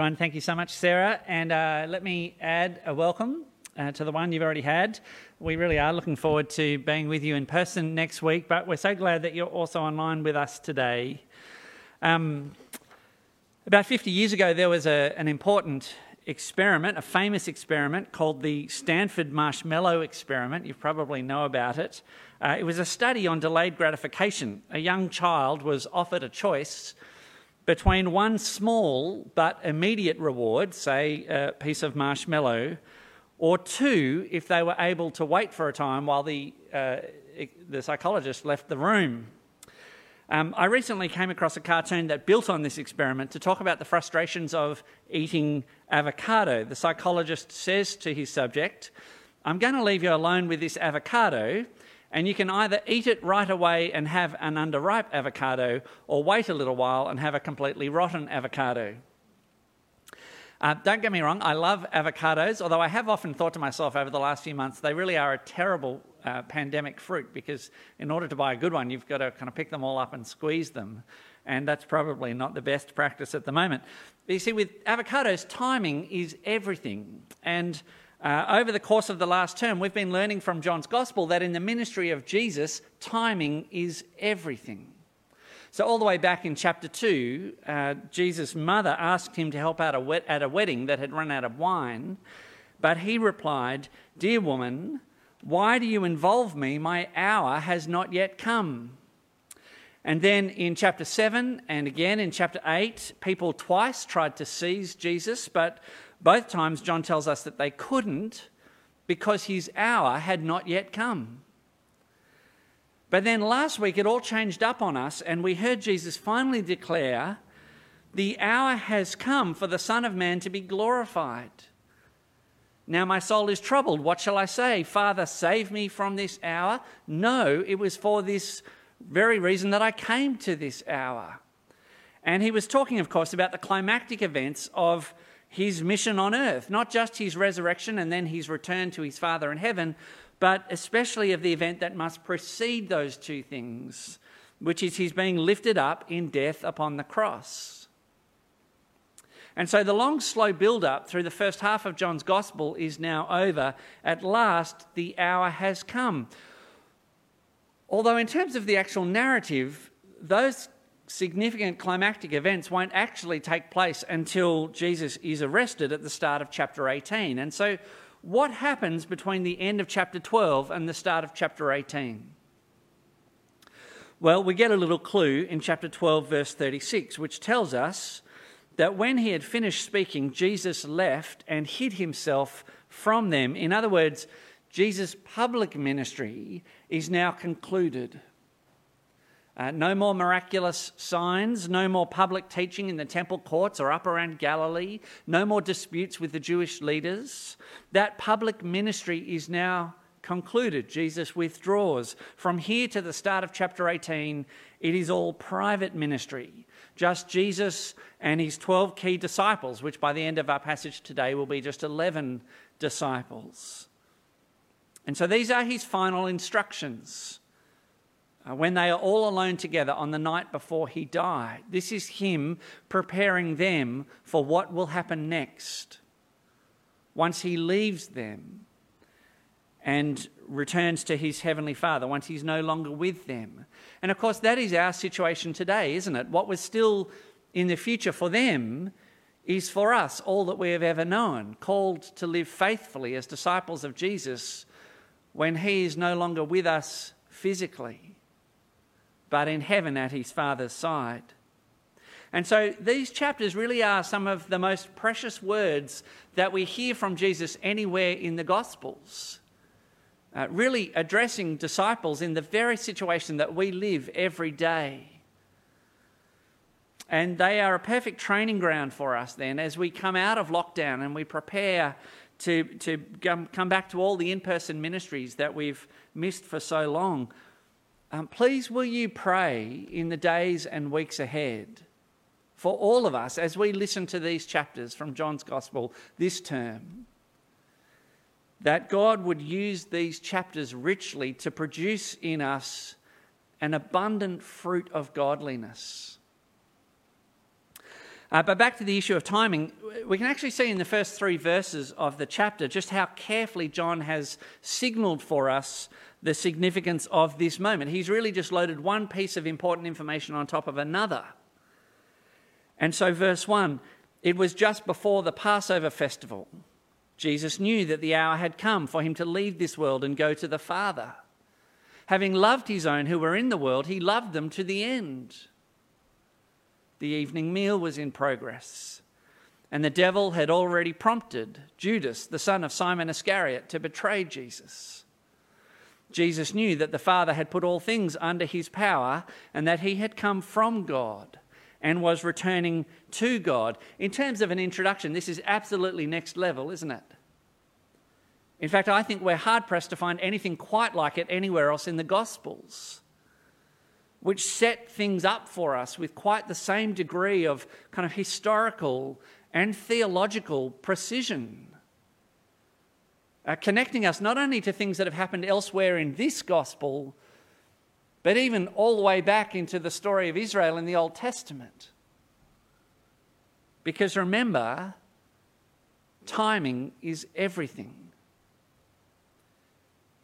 Everyone, thank you so much, Sarah. And uh, let me add a welcome uh, to the one you've already had. We really are looking forward to being with you in person next week, but we're so glad that you're also online with us today. Um, about 50 years ago, there was a, an important experiment, a famous experiment called the Stanford Marshmallow Experiment. You probably know about it. Uh, it was a study on delayed gratification. A young child was offered a choice between one small but immediate reward, say a piece of marshmallow, or two if they were able to wait for a time while the, uh, the psychologist left the room. Um, I recently came across a cartoon that built on this experiment to talk about the frustrations of eating avocado. The psychologist says to his subject, I'm going to leave you alone with this avocado and you can either eat it right away and have an underripe avocado, or wait a little while and have a completely rotten avocado. Uh, don't get me wrong, I love avocados, although I have often thought to myself over the last few months they really are a terrible uh, pandemic fruit because in order to buy a good one, you've got to kind of pick them all up and squeeze them. And that's probably not the best practice at the moment. But you see, with avocados, timing is everything. And uh, over the course of the last term, we've been learning from John's Gospel that in the ministry of Jesus, timing is everything. So, all the way back in chapter 2, uh, Jesus' mother asked him to help out a wet- at a wedding that had run out of wine. But he replied, Dear woman, why do you involve me? My hour has not yet come. And then in chapter 7 and again in chapter 8, people twice tried to seize Jesus, but both times, John tells us that they couldn't because his hour had not yet come. But then last week, it all changed up on us, and we heard Jesus finally declare, The hour has come for the Son of Man to be glorified. Now my soul is troubled. What shall I say? Father, save me from this hour? No, it was for this very reason that I came to this hour. And he was talking, of course, about the climactic events of his mission on earth, not just his resurrection and then his return to his Father in heaven, but especially of the event that must precede those two things, which is his being lifted up in death upon the cross. And so the long, slow build up through the first half of John's gospel is now over. At last, the hour has come. Although, in terms of the actual narrative, those significant climactic events won't actually take place until Jesus is arrested at the start of chapter 18. And so, what happens between the end of chapter 12 and the start of chapter 18? Well, we get a little clue in chapter 12, verse 36, which tells us that when he had finished speaking, Jesus left and hid himself from them. In other words, Jesus' public ministry is now concluded. Uh, no more miraculous signs, no more public teaching in the temple courts or up around Galilee, no more disputes with the Jewish leaders. That public ministry is now concluded. Jesus withdraws. From here to the start of chapter 18, it is all private ministry. Just Jesus and his 12 key disciples, which by the end of our passage today will be just 11 disciples. And so these are his final instructions Uh, when they are all alone together on the night before he died. This is him preparing them for what will happen next once he leaves them and returns to his heavenly Father, once he's no longer with them. And of course, that is our situation today, isn't it? What was still in the future for them is for us all that we have ever known, called to live faithfully as disciples of Jesus when he is no longer with us physically but in heaven at his Father's side. And so these chapters really are some of the most precious words that we hear from Jesus anywhere in the Gospels. Uh, really addressing disciples in the very situation that we live every day. And they are a perfect training ground for us then as we come out of lockdown and we prepare to, to come back to all the in person ministries that we've missed for so long. Um, please, will you pray in the days and weeks ahead for all of us as we listen to these chapters from John's Gospel this term? That God would use these chapters richly to produce in us an abundant fruit of godliness. Uh, but back to the issue of timing, we can actually see in the first three verses of the chapter just how carefully John has signalled for us the significance of this moment. He's really just loaded one piece of important information on top of another. And so, verse 1 it was just before the Passover festival. Jesus knew that the hour had come for him to leave this world and go to the Father. Having loved his own who were in the world, he loved them to the end. The evening meal was in progress, and the devil had already prompted Judas, the son of Simon Iscariot, to betray Jesus. Jesus knew that the Father had put all things under his power and that he had come from God and was returning to God. In terms of an introduction, this is absolutely next level, isn't it? In fact, I think we're hard pressed to find anything quite like it anywhere else in the Gospels, which set things up for us with quite the same degree of kind of historical and theological precision. Uh, connecting us not only to things that have happened elsewhere in this gospel, but even all the way back into the story of Israel in the Old Testament. Because remember, timing is everything.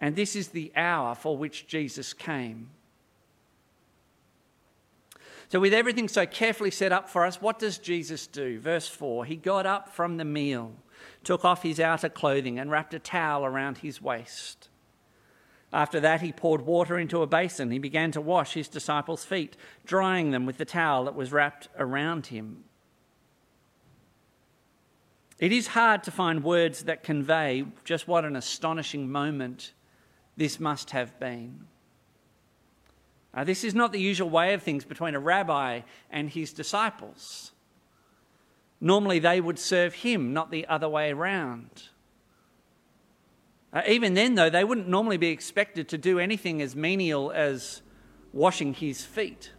And this is the hour for which Jesus came. So, with everything so carefully set up for us, what does Jesus do? Verse 4 He got up from the meal, took off his outer clothing, and wrapped a towel around his waist. After that, he poured water into a basin. He began to wash his disciples' feet, drying them with the towel that was wrapped around him. It is hard to find words that convey just what an astonishing moment this must have been. Uh, this is not the usual way of things between a rabbi and his disciples. Normally, they would serve him, not the other way around. Uh, even then, though, they wouldn't normally be expected to do anything as menial as washing his feet.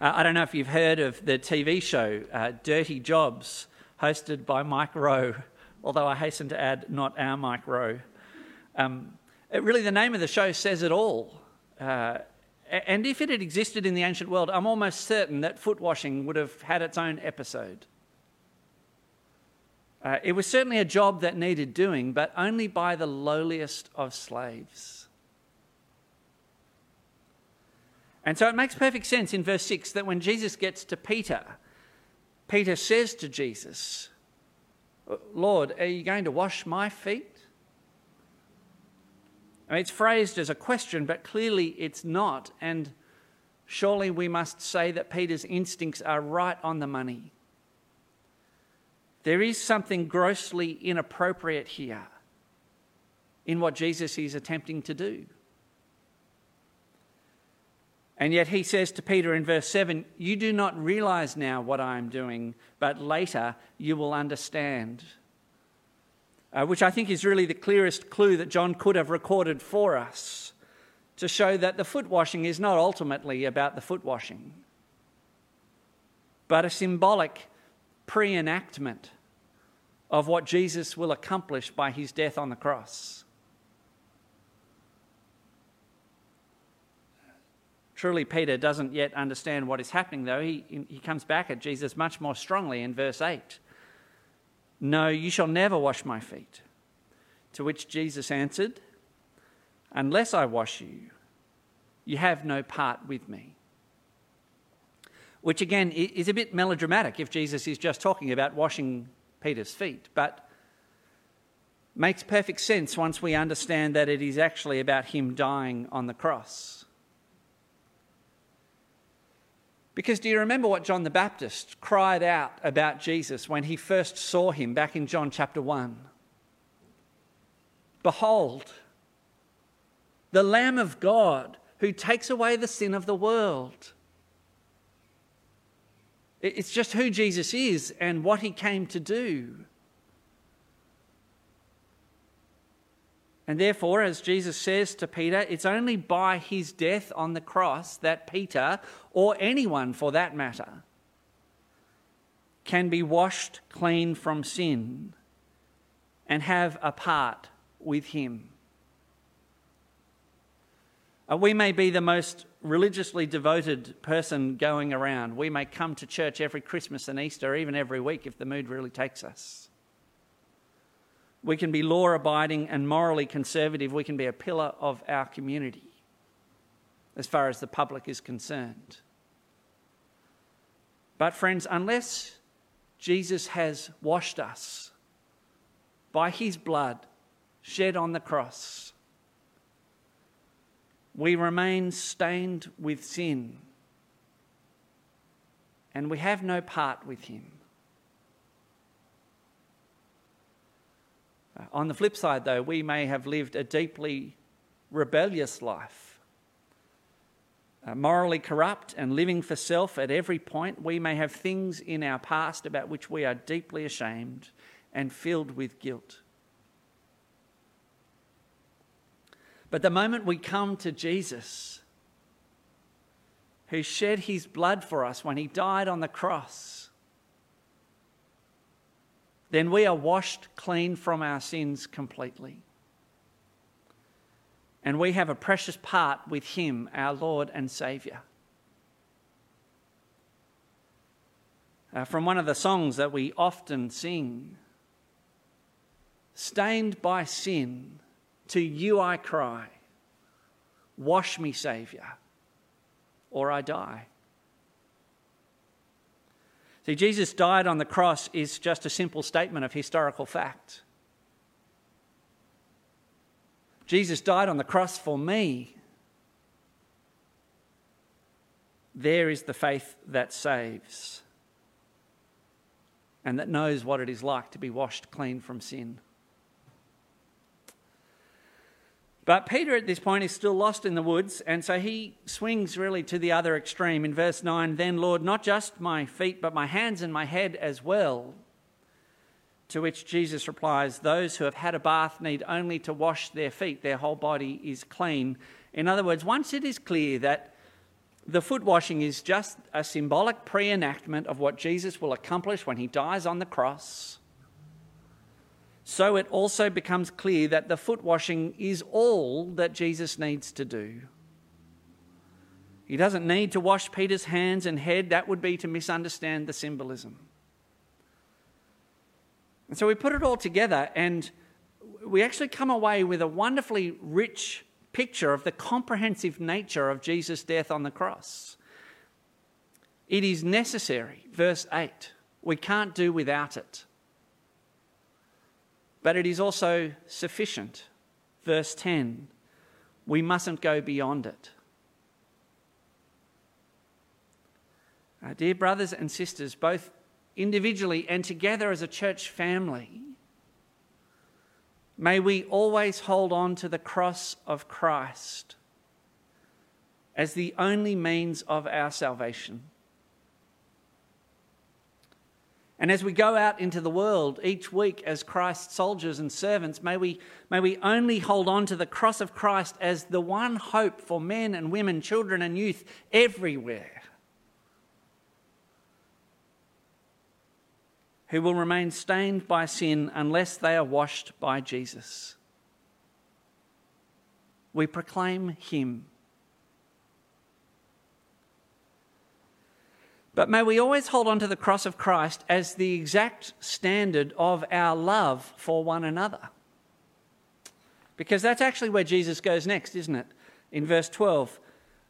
Uh, I don't know if you've heard of the TV show uh, Dirty Jobs, hosted by Mike Rowe, although I hasten to add, not our Mike Rowe. Um, it, really, the name of the show says it all. And if it had existed in the ancient world, I'm almost certain that foot washing would have had its own episode. Uh, it was certainly a job that needed doing, but only by the lowliest of slaves. And so it makes perfect sense in verse 6 that when Jesus gets to Peter, Peter says to Jesus, Lord, are you going to wash my feet? Mean, it's phrased as a question, but clearly it's not. And surely we must say that Peter's instincts are right on the money. There is something grossly inappropriate here in what Jesus is attempting to do. And yet he says to Peter in verse 7 You do not realize now what I am doing, but later you will understand. Uh, which I think is really the clearest clue that John could have recorded for us to show that the foot washing is not ultimately about the foot washing, but a symbolic pre enactment of what Jesus will accomplish by his death on the cross. Truly, Peter doesn't yet understand what is happening, though. He, he comes back at Jesus much more strongly in verse 8. No, you shall never wash my feet. To which Jesus answered, Unless I wash you, you have no part with me which again is a bit melodramatic if Jesus is just talking about washing Peter's feet, but makes perfect sense once we understand that it is actually about him dying on the cross. Because do you remember what John the Baptist cried out about Jesus when he first saw him back in John chapter 1? Behold, the Lamb of God who takes away the sin of the world. It's just who Jesus is and what he came to do. And therefore, as Jesus says to Peter, it's only by his death on the cross that Peter, or anyone for that matter, can be washed clean from sin and have a part with him. Uh, we may be the most religiously devoted person going around. We may come to church every Christmas and Easter, even every week if the mood really takes us. We can be law abiding and morally conservative. We can be a pillar of our community as far as the public is concerned. But, friends, unless Jesus has washed us by his blood shed on the cross, we remain stained with sin and we have no part with him. On the flip side, though, we may have lived a deeply rebellious life, uh, morally corrupt and living for self at every point. We may have things in our past about which we are deeply ashamed and filled with guilt. But the moment we come to Jesus, who shed his blood for us when he died on the cross, then we are washed clean from our sins completely. And we have a precious part with him, our Lord and Saviour. Uh, from one of the songs that we often sing Stained by sin, to you I cry, wash me, Saviour, or I die. See, Jesus died on the cross is just a simple statement of historical fact. Jesus died on the cross for me. There is the faith that saves and that knows what it is like to be washed clean from sin. But Peter at this point is still lost in the woods, and so he swings really to the other extreme. In verse 9, then, Lord, not just my feet, but my hands and my head as well. To which Jesus replies, Those who have had a bath need only to wash their feet, their whole body is clean. In other words, once it is clear that the foot washing is just a symbolic pre enactment of what Jesus will accomplish when he dies on the cross so it also becomes clear that the foot washing is all that Jesus needs to do. He doesn't need to wash Peter's hands and head, that would be to misunderstand the symbolism. And so we put it all together, and we actually come away with a wonderfully rich picture of the comprehensive nature of Jesus' death on the cross. It is necessary, verse 8. We can't do without it but it is also sufficient. Verse 10 we mustn't go beyond it. Uh, dear brothers and sisters, both individually and together as a church family, may we always hold on to the cross of Christ as the only means of our salvation. And as we go out into the world each week as Christ's soldiers and servants, may we, may we only hold on to the cross of Christ as the one hope for men and women, children and youth everywhere who will remain stained by sin unless they are washed by Jesus. We proclaim Him But may we always hold on to the cross of Christ as the exact standard of our love for one another. Because that's actually where Jesus goes next, isn't it? In verse 12,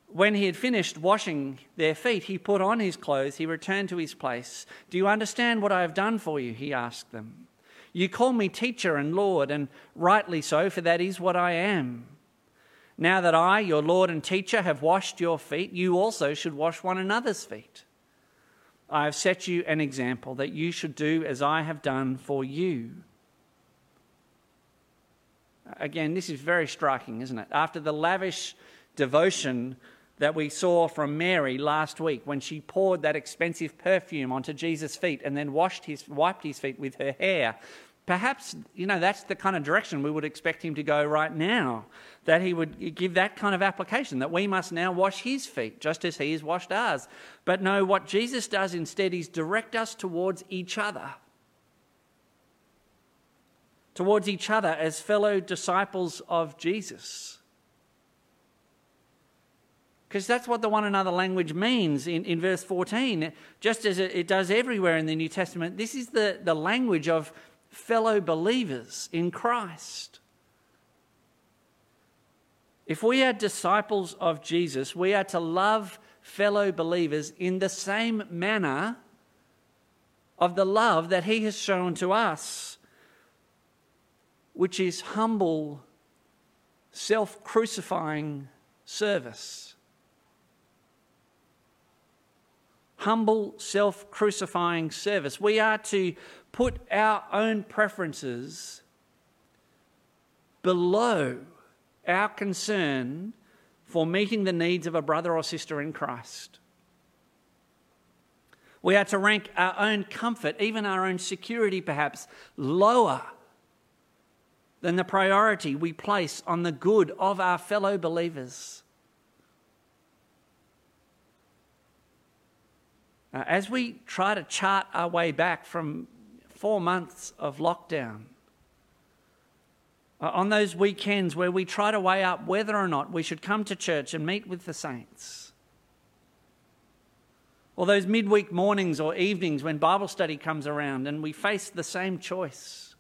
when he had finished washing their feet, he put on his clothes, he returned to his place. Do you understand what I have done for you? He asked them. You call me teacher and Lord, and rightly so, for that is what I am. Now that I, your Lord and teacher, have washed your feet, you also should wash one another's feet. I have set you an example that you should do as I have done for you. Again, this is very striking, isn't it? After the lavish devotion that we saw from Mary last week when she poured that expensive perfume onto Jesus' feet and then washed his, wiped his feet with her hair, Perhaps, you know, that's the kind of direction we would expect him to go right now. That he would give that kind of application, that we must now wash his feet just as he has washed ours. But no, what Jesus does instead is direct us towards each other. Towards each other as fellow disciples of Jesus. Because that's what the one another language means in, in verse 14. Just as it, does everywhere in the New Testament, this is the, the language of fellow believers in Christ. If we are disciples of Jesus, we are to love fellow believers in the same manner of the love that he has shown to us, which is humble, self crucifying service. Humble, self crucifying service. We are to put our own preferences below our concern for meeting the needs of a brother or sister in Christ. We are to rank our own comfort, even our own security perhaps, lower than the priority we place on the good of our fellow believers. As we try to chart our way back from four months of lockdown, uh, on those weekends where we try to weigh up whether or not we should come to church and meet with the saints. Or those midweek mornings or evenings when Bible study comes around and we face the same choice.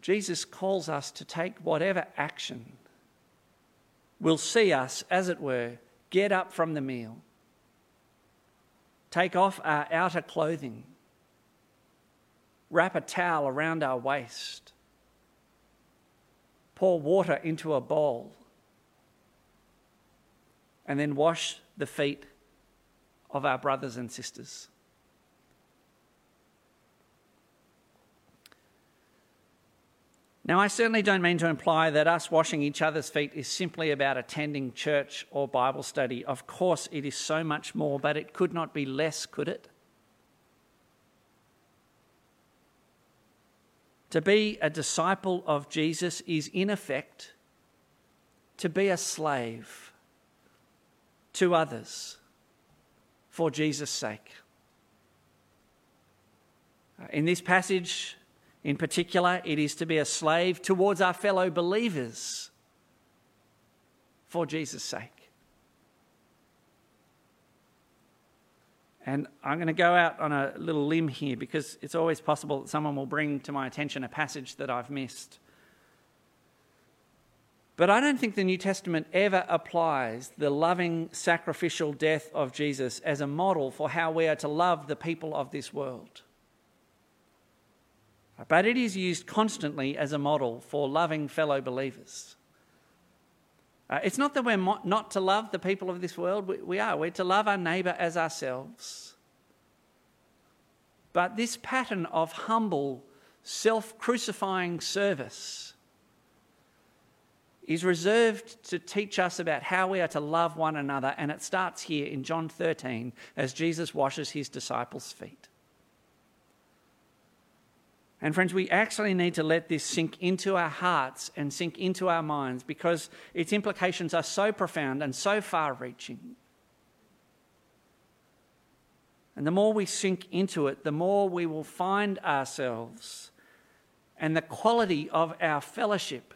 Jesus calls us to take whatever action will see us, as it were, get up from the meal, take off our outer clothing wrap a towel around our waist, pour water into a bowl, and then wash the feet of our brothers and sisters. Now, I certainly don't mean to imply that us washing each other's feet is simply about attending church or Bible study. Of course, it is so much more, but it could not be less, could it? To be a disciple of Jesus is, in effect, to be a slave to others for Jesus' sake. In this passage, in particular, it is to be a slave towards our fellow believers for Jesus' sake. And I'm going to go out on a little limb here because it's always possible that someone will bring to my attention a passage that I've missed. But I don't think the New Testament ever applies the loving sacrificial death of Jesus as a model for how we are to love the people of this world. But it is used constantly as a model for loving fellow believers. Uh, it's not that we're mo- not to love the people of this world, we, we are. We're to love our neighbour as ourselves. But this pattern of humble, self crucifying service is reserved to teach us about how we are to love one another, and it starts here in John 13 as Jesus washes his disciples' feet. And friends, we actually need to let this sink into our hearts and sink into our minds because its implications are so profound and so far reaching. And the more we sink into it, the more we will find ourselves and the quality of our fellowship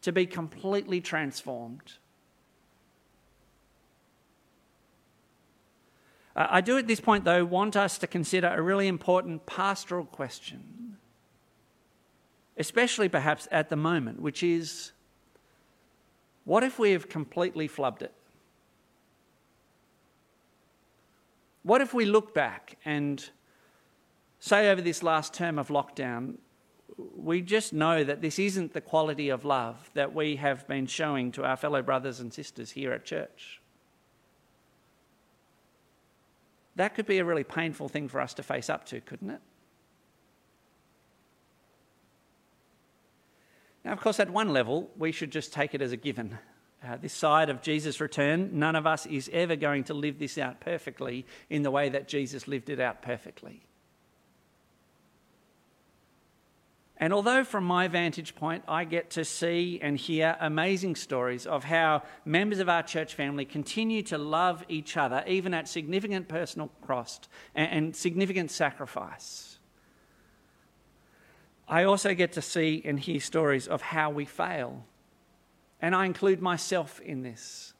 to be completely transformed. Uh, I do at this point, though, want us to consider a really important pastoral question, especially perhaps at the moment, which is what if we have completely flubbed it? What if we look back and say over this last term of lockdown, we just know that this isn't the quality of love that we have been showing to our fellow brothers and sisters here at church? That could be a really painful thing for us to face up to, couldn't it? Now, of course, at one level, we should just take it as a given. Uh, this side of Jesus' return, none of us is ever going to live this out perfectly in the way that Jesus lived it out perfectly. And although, from my vantage point, I get to see and hear amazing stories of how members of our church family continue to love each other, even at significant personal cost and significant sacrifice, I also get to see and hear stories of how we fail. And I include myself in this.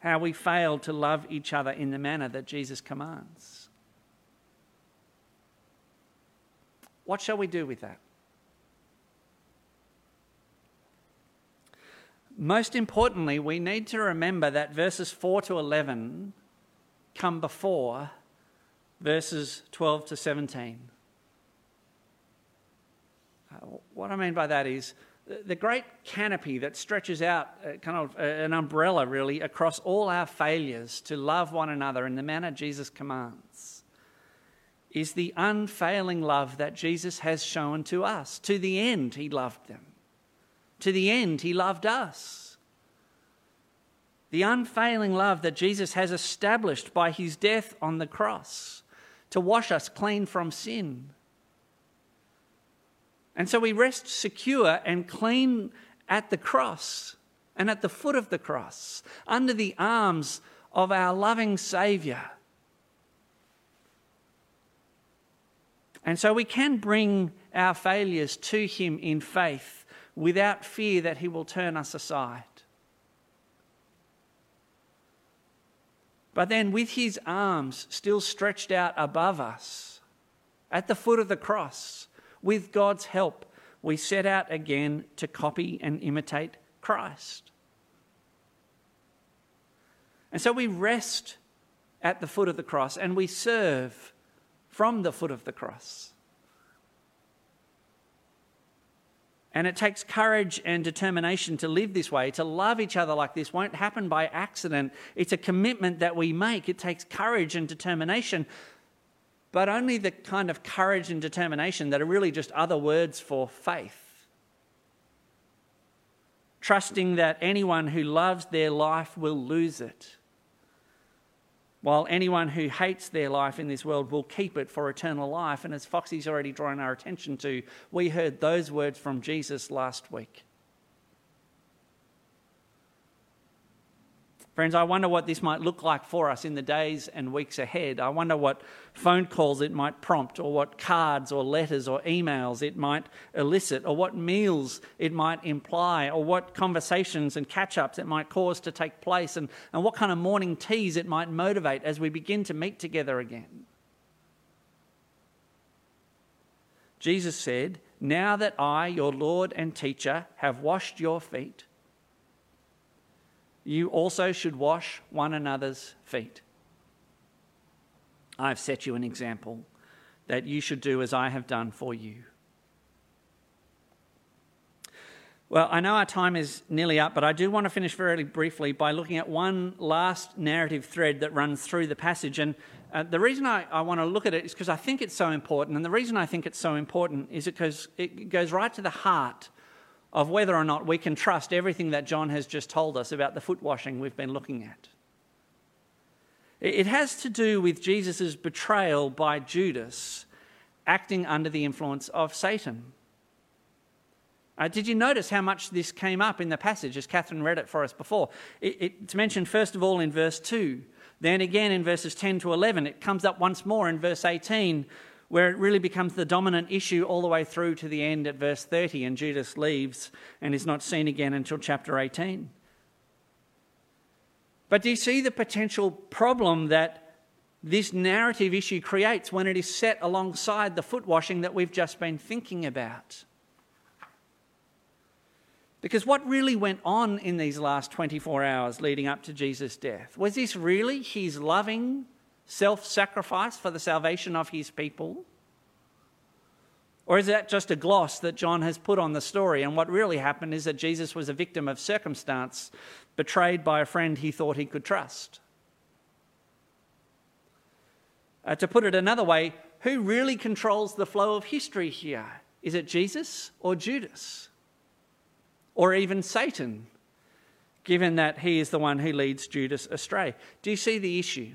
How we fail to love each other in the manner that Jesus commands. What shall we do with that? Most importantly, we need to remember that verses 4 to 11 come before verses 12 to 17. Uh, what I mean by that is the great canopy that stretches out, uh, kind of uh, an umbrella really, across all our failures to love one another in the manner Jesus commands, is the unfailing love that Jesus has shown to us. To the end, he loved them. To the end, he loved us. The unfailing love that Jesus has established by his death on the cross to wash us clean from sin. And so we rest secure and clean at the cross and at the foot of the cross, under the arms of our loving Saviour. And so we can bring our failures to Him in faith without fear that He will turn us aside. But then, with his arms still stretched out above us, at the foot of the cross, with God's help, we set out again to copy and imitate Christ. And so we rest at the foot of the cross and we serve from the foot of the cross. And it takes courage and determination to live this way. To love each other like this won't happen by accident. It's a commitment that we make. It takes courage and determination, but only the kind of courage and determination that are really just other words for faith. Trusting that anyone who loves their life will lose it while anyone who hates their life in this world will keep it for eternal life. And as Foxy's already drawn our attention to, we heard those words from Jesus last week. Friends, I wonder what this might look like for us in the days and weeks ahead. I wonder what phone calls it might prompt, or what cards or letters or emails it might elicit, or what meals it might imply, or what conversations and catch ups it might cause to take place, and, and what kind of morning teas it might motivate as we begin to meet together again. Jesus said, Now that I, your Lord and teacher, have washed your feet, you also should wash one another's feet. I've set you an example that you should do as I have done for you. Well, I know our time is nearly up, but I do want to finish very briefly by looking at one last narrative thread that runs through the passage. And uh, the reason I, I want to look at it is because I think it's so important. And the reason I think it's so important is because it goes right to the heart of whether or not we can trust everything that John has just told us about the foot washing we've been looking at. It has to do with Jesus' betrayal by Judas acting under the influence of Satan. Uh, did you notice how much this came up in the passage as Catherine read it for us before? It, it's mentioned first of all in verse 2, then again in verses 10 to 11. It comes up once more in verse 18 where it really becomes the dominant issue all the way through to the end at verse 30, and Judas leaves and is not seen again until chapter 18. But do you see the potential problem that this narrative issue creates when it is set alongside the foot washing that we've just been thinking about? Because what really went on in these last 24 hours leading up to Jesus' death? Was this really his loving, self sacrifice for the salvation of his people? Or is that just a gloss that John has put on the story? And what really happened is that Jesus was a victim of circumstance, betrayed by a friend he thought he could trust. Uh, to put it another way, who really controls the flow of history here? Is it Jesus or Judas? Or even Satan, given that he is the one who leads Judas astray? Do you see the issue?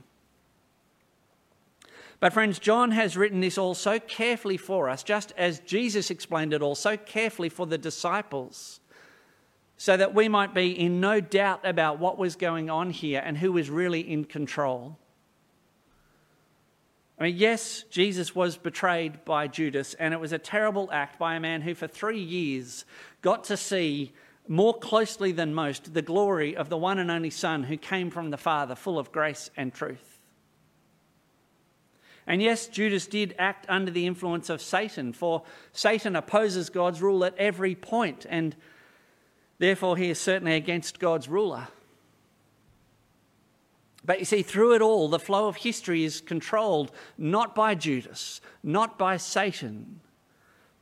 But, friends, John has written this all so carefully for us, just as Jesus explained it all so carefully for the disciples, so that we might be in no doubt about what was going on here and who was really in control. I mean, yes, Jesus was betrayed by Judas, and it was a terrible act by a man who, for three years, got to see more closely than most the glory of the one and only Son who came from the Father, full of grace and truth. And yes, Judas did act under the influence of Satan, for Satan opposes God's rule at every point, and therefore he is certainly against God's ruler. But you see, through it all, the flow of history is controlled not by Judas, not by Satan,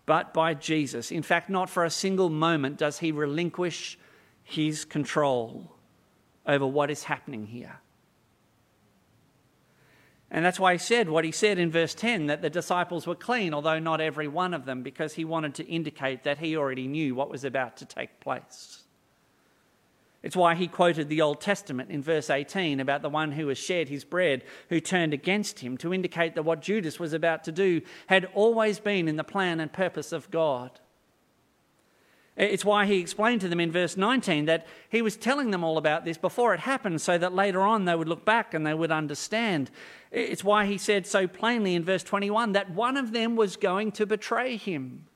but by Jesus. In fact, not for a single moment does he relinquish his control over what is happening here. And that's why he said what he said in verse 10 that the disciples were clean, although not every one of them, because he wanted to indicate that he already knew what was about to take place. It's why he quoted the Old Testament in verse 18 about the one who has shared his bread, who turned against him, to indicate that what Judas was about to do had always been in the plan and purpose of God. It's why he explained to them in verse 19 that he was telling them all about this before it happened so that later on they would look back and they would understand. It's why he said so plainly in verse 21 that one of them was going to betray him.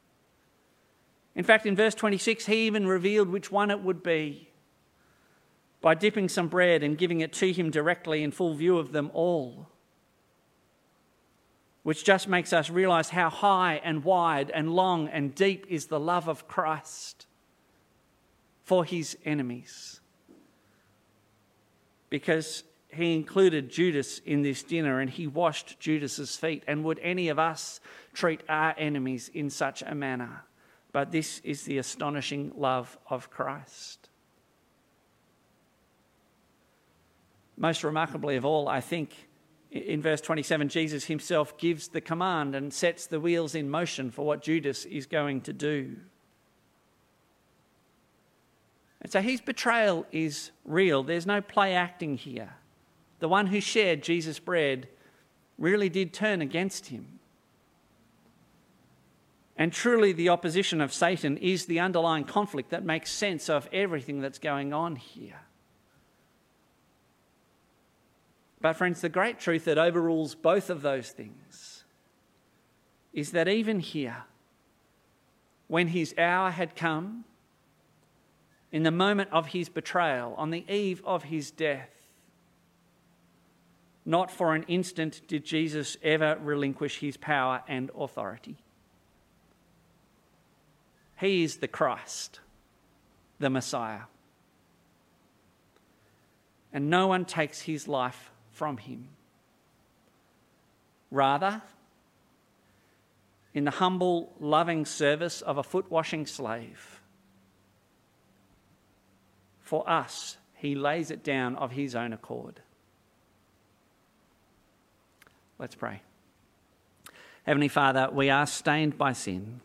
In fact, in verse 26, he even revealed which one it would be by dipping some bread and giving it to him directly in full view of them all which just makes us realize how high and wide and long and deep is the love of Christ for his enemies. Because he included Judas in this dinner and he washed Judas's feet. And would any of us treat our enemies in such a manner? But this is the astonishing love of Christ. Most remarkably of all, I think in verse 27, Jesus himself gives the command and sets the wheels in motion for what Judas is going to do. And so his betrayal is real. There's no play acting here. The one who shared Jesus' bread really did turn against him. And truly, the opposition of Satan is the underlying conflict that makes sense of everything that's going on here. But, friends, the great truth that overrules both of those things is that even here, when his hour had come, in the moment of his betrayal, on the eve of his death, not for an instant did Jesus ever relinquish his power and authority. He is the Christ, the Messiah. And no one takes his life from him. Rather, in the humble, loving service of a foot washing slave, for us, he lays it down of his own accord. Let's pray. Heavenly Father, we are stained by sin,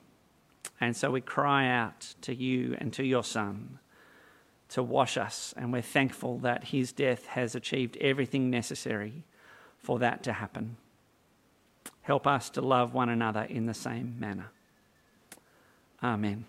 and so we cry out to you and to your Son to wash us, and we're thankful that his death has achieved everything necessary for that to happen. Help us to love one another in the same manner. Amen.